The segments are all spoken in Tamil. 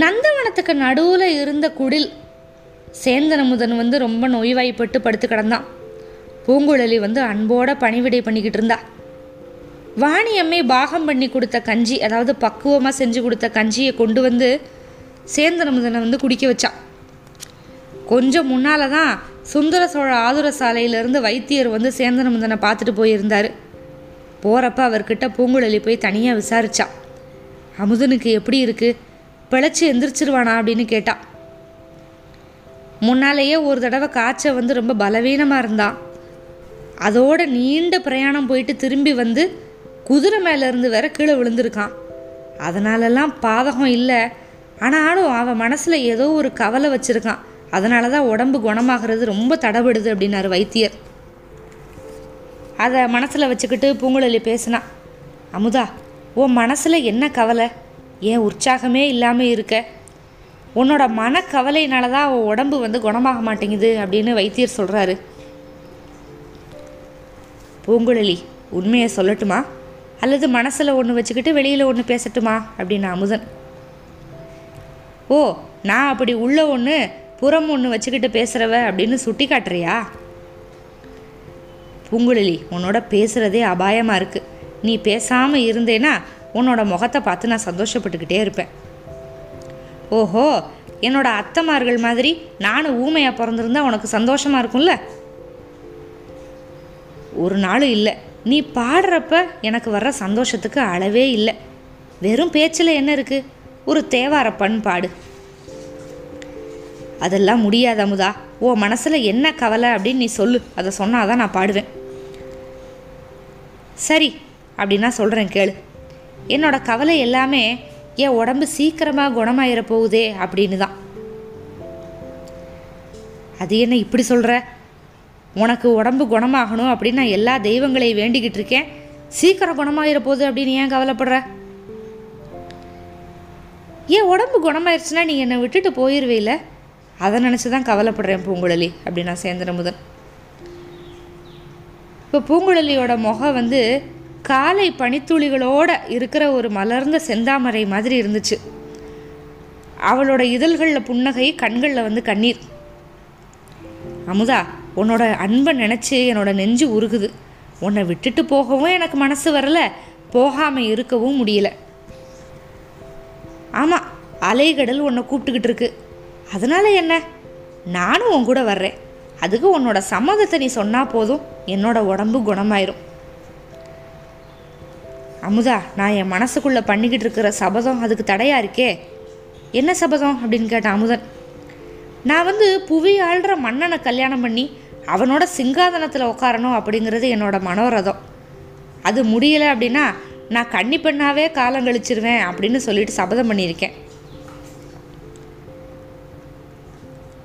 நந்தவனத்துக்கு நடுவில் இருந்த குடில் சேந்தன் அமுதன் வந்து ரொம்ப நோய்வாய்ப்பட்டு படுத்து கிடந்தான். பூங்குழலி வந்து அன்போட பணிவிடை பண்ணிக்கிட்டு இருந்தா. வாணியம்மை பாகம் பண்ணி கொடுத்த கஞ்சி அதாவது பக்குவமாக செஞ்சு கொடுத்த கஞ்சியை கொண்டு வந்து சேந்தன் வந்து குடிக்க வச்சான் கொஞ்சம் முன்னால் தான் சுந்தர சோழ ஆதுர சாலையிலேருந்து வைத்தியர் வந்து சேந்தனமுதனை பார்த்துட்டு போயிருந்தார். போகிறப்ப அவர்கிட்ட பூங்குழலி போய் தனியாக விசாரித்தான் அமுதனுக்கு எப்படி இருக்குது பிழைச்சி எந்திரிச்சிருவானா அப்படின்னு கேட்டான் முன்னாலேயே ஒரு தடவை காய்ச்சல் வந்து ரொம்ப பலவீனமாக இருந்தான் அதோட நீண்ட பிரயாணம் போயிட்டு திரும்பி வந்து குதிரை மேலேருந்து வேற கீழே விழுந்திருக்கான். அதனாலலாம் பாதகம் இல்லை. ஆனாலும் அவன் மனசில் ஏதோ ஒரு கவலை வச்சுருக்கான். அதனால தான் உடம்பு குணமாகிறது ரொம்ப தடபடுது அப்படின்னாரு வைத்தியர். அதை மனசில் வச்சுக்கிட்டு பூங்குழலி பேசினா அமுதா உன் மனசில் என்ன கவலை? ஏன் உற்சாகமே இல்லாமல் இருக்க? உன்னோட மனக்கவலையினால தான் உன் உடம்பு வந்து குணமாக மாட்டேங்குது அப்படின்னு வைத்தியர் சொல்கிறாரு பூங்குழலி உண்மையை சொல்லட்டுமா? அல்லது மனசில் ஒன்று வச்சுக்கிட்டு வெளியில் ஒன்று பேசட்டுமா? அப்படின்னு அமுதன். ஓ நான் அப்படி உள்ள ஒன்று புறம் ஒன்று வச்சுக்கிட்டு பேசுகிறவ அப்படின்னு சுட்டி காட்டுறியா பூங்குழலி உன்னோட பேசுகிறதே அபாயமாக இருக்குது நீ பேசாமல் இருந்தேன்னா உன்னோட முகத்தை பார்த்து நான் சந்தோஷப்பட்டுக்கிட்டே இருப்பேன். ஓஹோ என்னோட அத்தைமார்கள் மாதிரி நானும் ஊமையாக பிறந்திருந்தா உனக்கு சந்தோஷமாக இருக்கும்ல? ஒரு நாள் இல்லை. நீ பாடுறப்ப எனக்கு வர்ற சந்தோஷத்துக்கு அளவே இல்லை. வெறும் பேச்சில் என்ன இருக்குது ஒரு தேவார பண்பாடு அதெல்லாம் முடியாது அமுதா. ஓ மனசில் என்ன கவலை அப்படின்னு நீ சொல்லு. அதை சொன்னாதான் நான் பாடுவேன். சரி அப்படின்னா சொல்கிறேன் கேளு. என்னோட கவலை எல்லாமே என் உடம்பு சீக்கிரமாக குணமாயிர போகுதே அப்படின்னு தான் அது என்ன இப்படி சொல்கிற உனக்கு உடம்பு குணமாகணும் அப்படின்னு நான் எல்லா தெய்வங்களையும் வேண்டிக்கிட்டு இருக்கேன். சீக்கிரம் குணமாயிர போகுது அப்படின்னு ஏன் கவலைப்படுற? ஏன் உடம்பு குணமாயிருச்சுன்னா நீ என்னை விட்டுட்டு போயிடுவேல அதை நினச்சி தான் கவலைப்படுறேன் பூங்குழலி அப்படின்னா சேந்திரமுதன் இப்போ பூங்குழலியோட முகம் வந்து காலை பனித்துளிகளோட இருக்கிற ஒரு மலர்ந்த செந்தாமரை மாதிரி இருந்துச்சு. அவளோட இதழ்களில் புன்னகை கண்களில் வந்து கண்ணீர். அமுதா உன்னோட அன்பை நினச்சி என்னோட நெஞ்சு உருகுது. உன்னை விட்டுட்டு போகவும் எனக்கு மனசு வரல. போகாமல் இருக்கவும் முடியல. ஆமாம் அலைகடல் உன்னை கூப்பிட்டுக்கிட்டு இருக்கு. அதனால் என்ன? நானும் உன் கூட வர்றேன். அதுக்கு உன்னோட சம்மதத்தை நீ சொன்னால் போதும். என்னோட உடம்பு குணமாயிரும். அமுதா நான் என் மனசுக்குள்ளே பண்ணிக்கிட்டு இருக்கிற சபதம் அதுக்கு தடையாக இருக்கே. என்ன சபதம் அப்படின்னு கேட்டான் அமுதன். நான் வந்து புவி ஆள்ற மன்னனை கல்யாணம் பண்ணி அவனோட சிங்காதனத்தில் உட்காரணும் அப்படிங்கிறது என்னோட மனோரதம். அது முடியலை அப்படின்னா நான் கன்னி பெண்ணாவே காலம் கழிச்சிருவேன் அப்படின்னு சொல்லிட்டு சபதம் பண்ணியிருக்கேன்.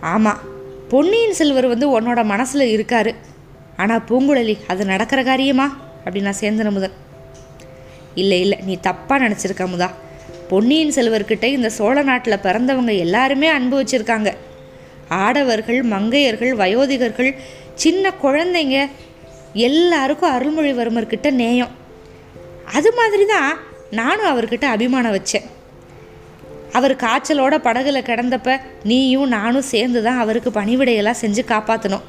ஆமாம் பொன்னியின் செல்வர் வந்து உன்னோட மனசில் இருக்காரு. ஆனால் பூங்குழலி அது நடக்கிற காரியமா? அப்படின்னா சேந்தன் முதன் இல்லை இல்லை நீ தப்பாக நினச்சிருக்க முதா. பொன்னியின் செல்வர்கிட்ட இந்த சோழ நாட்டில் பிறந்தவங்க எல்லாருமே அன்பு வச்சுருக்காங்க. ஆடவர்கள் மங்கையர்கள் வயோதிகர்கள் சின்ன குழந்தைங்க எல்லாருக்கும் அருள்மொழிவர்மர்கிட்ட நேயம். அது மாதிரி தான் நானும் அவர்கிட்ட அபிமானம் வச்சேன். அவர் காய்ச்சலோட படகுல கிடந்தப்ப நீயும் நானும் சேர்ந்து தான் அவருக்கு பணிவிடையெல்லாம் செஞ்சு காப்பாற்றணும்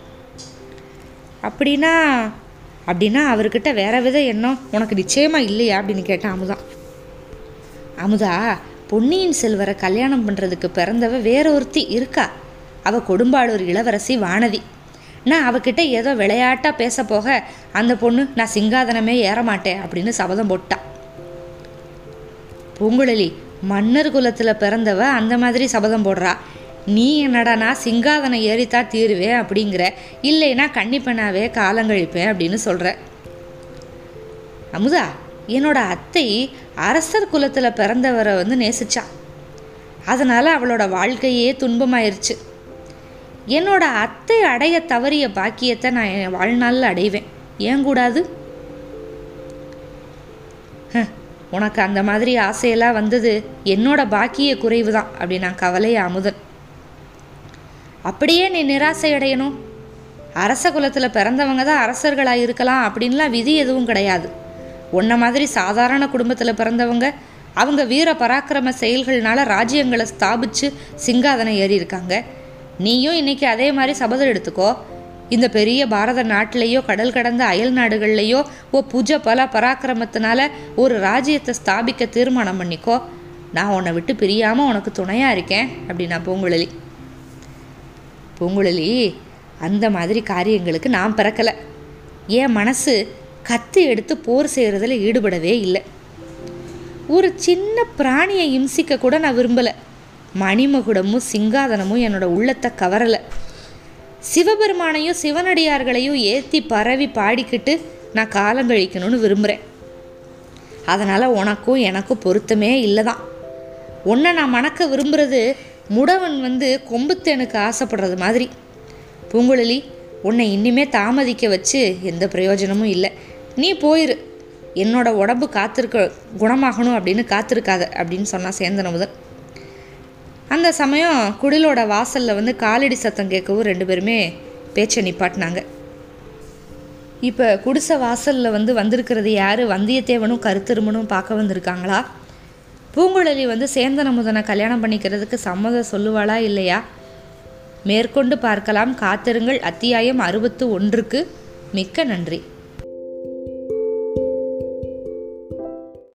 அப்படின்னா அப்படின்னா அவர்கிட்ட வேற வித எண்ணம் உனக்கு நிச்சயமா இல்லையா அப்படின்னு கேட்டான் அமுதா. அமுதா பொன்னியின் செல்வரை கல்யாணம் பண்ணுறதுக்கு பிறந்தவ வேற ஒருத்தி இருக்கா? அவ கொடும்பாளூர் இளவரசி வானதி. நான் அவகிட்ட ஏதோ விளையாட்டா பேச போக அந்த பொண்ணு நான் சிங்காதனமே ஏற மாட்டேன் அப்படின்னு சபதம் போட்டா. பூங்குழலி மன்னர் குலத்தில் பிறந்தவ அந்த மாதிரி சபதம் போடுறா. நீ என்னடானா சிங்காதனை ஏறித்தா தீருவேன் அப்படிங்கிற. இல்லைன்னா கன்னிப்பெண்ணாவே காலங்கழிப்பேன் அப்படின்னு சொல்கிற அமுதா என்னோட அத்தை அரசர் குலத்தில் பிறந்தவரை வந்து நேசிச்சா. அதனால் அவளோட வாழ்க்கையே துன்பமாயிருச்சு. என்னோட அத்தை அடைய தவறிய பாக்கியத்தை நான் என் வாழ்நாளில் அடைவேன். ஏன் கூடாது? உனக்கு அந்த மாதிரி ஆசையெல்லாம் வந்தது என்னோட பாக்கிய குறைவு தான் அப்படி நான் கவலைய அமுதன். அப்படியே நீ நிராசை அடையணும். அரச குலத்தில் பிறந்தவங்க தான் அரசர்களாக இருக்கலாம் அப்படின்லாம் விதி எதுவும் கிடையாது. உன்ன மாதிரி சாதாரண குடும்பத்தில் பிறந்தவங்க அவங்க வீர பராக்கிரம செயல்கள்னால ராஜ்யங்களை ஸ்தாபித்து சிங்காதனம் ஏறி இருக்காங்க நீயும் இன்னைக்கு அதே மாதிரி சபதம் எடுத்துக்கோ. இந்த பெரிய பாரத நாட்டிலேயோ கடல் கடந்த அயல் நாடுகள்லையோ ஓ புஜ பல பராக்கிரமத்தினால ஒரு ராஜ்யத்தை ஸ்தாபிக்க தீர்மானம் பண்ணிக்கோ. நான் உன்னை விட்டு பிரியாமல் உனக்கு துணையாக இருக்கேன் அப்படின்னா பூங்குழலி. பூங்குழலி அந்த மாதிரி காரியங்களுக்கு நான் பிறக்கலை. என் மனசு கத்தி எடுத்து போர் செய்கிறதுல ஈடுபடவே இல்லை. ஒரு சின்ன பிராணியை இம்சிக்க கூட நான் விரும்பலை. மணிமகுடமும் சிங்காதனமும் என்னோட உள்ளத்தை கவரலை. சிவபெருமானையும் சிவனடியார்களையும் ஏற்றி பரவி பாடிக்கிட்டு நான் காலம் கழிக்கணும்னு விரும்புகிறேன் அதனால் உனக்கும் எனக்கும் பொருத்தமே இல்லை தான் உன்னை நான் மணக்க விரும்புகிறது முடவன் வந்து கொம்புத்தேனுக்கு ஆசைப்படுறது மாதிரி. பூங்குழலி உன்னை இன்னிமே தாமதிக்க வச்சு எந்த பிரயோஜனமும் இல்லை. நீ போயிரு. என்னோட உடம்பு காத்திருக்க குணமாகணும் அப்படின்னு காத்திருக்காத அப்படின்னு சொன்னான் சேந்தனமுதன் அந்த சமயம் குடிலோட வாசலில் வந்து காலடி சத்தம் கேட்கவும் ரெண்டு பேருமே பேச்சை நிப்பாட்டினாங்க. இப்போ குடிசை வாசலில் வந்து வந்திருக்கிறது யார்? வந்தியத்தேவனும் கருத்திருமனும் பார்க்க வந்திருக்காங்களா? பூங்குழலி வந்து சேந்தனமுதனை கல்யாணம் பண்ணிக்கிறதுக்கு சம்மதம் சொல்லுவாளா இல்லையா? மேற்கொண்டு பார்க்கலாம். காத்திருங்கள். அத்தியாயம் அறுபத்து ஒன்றுக்கு மிக்க நன்றி.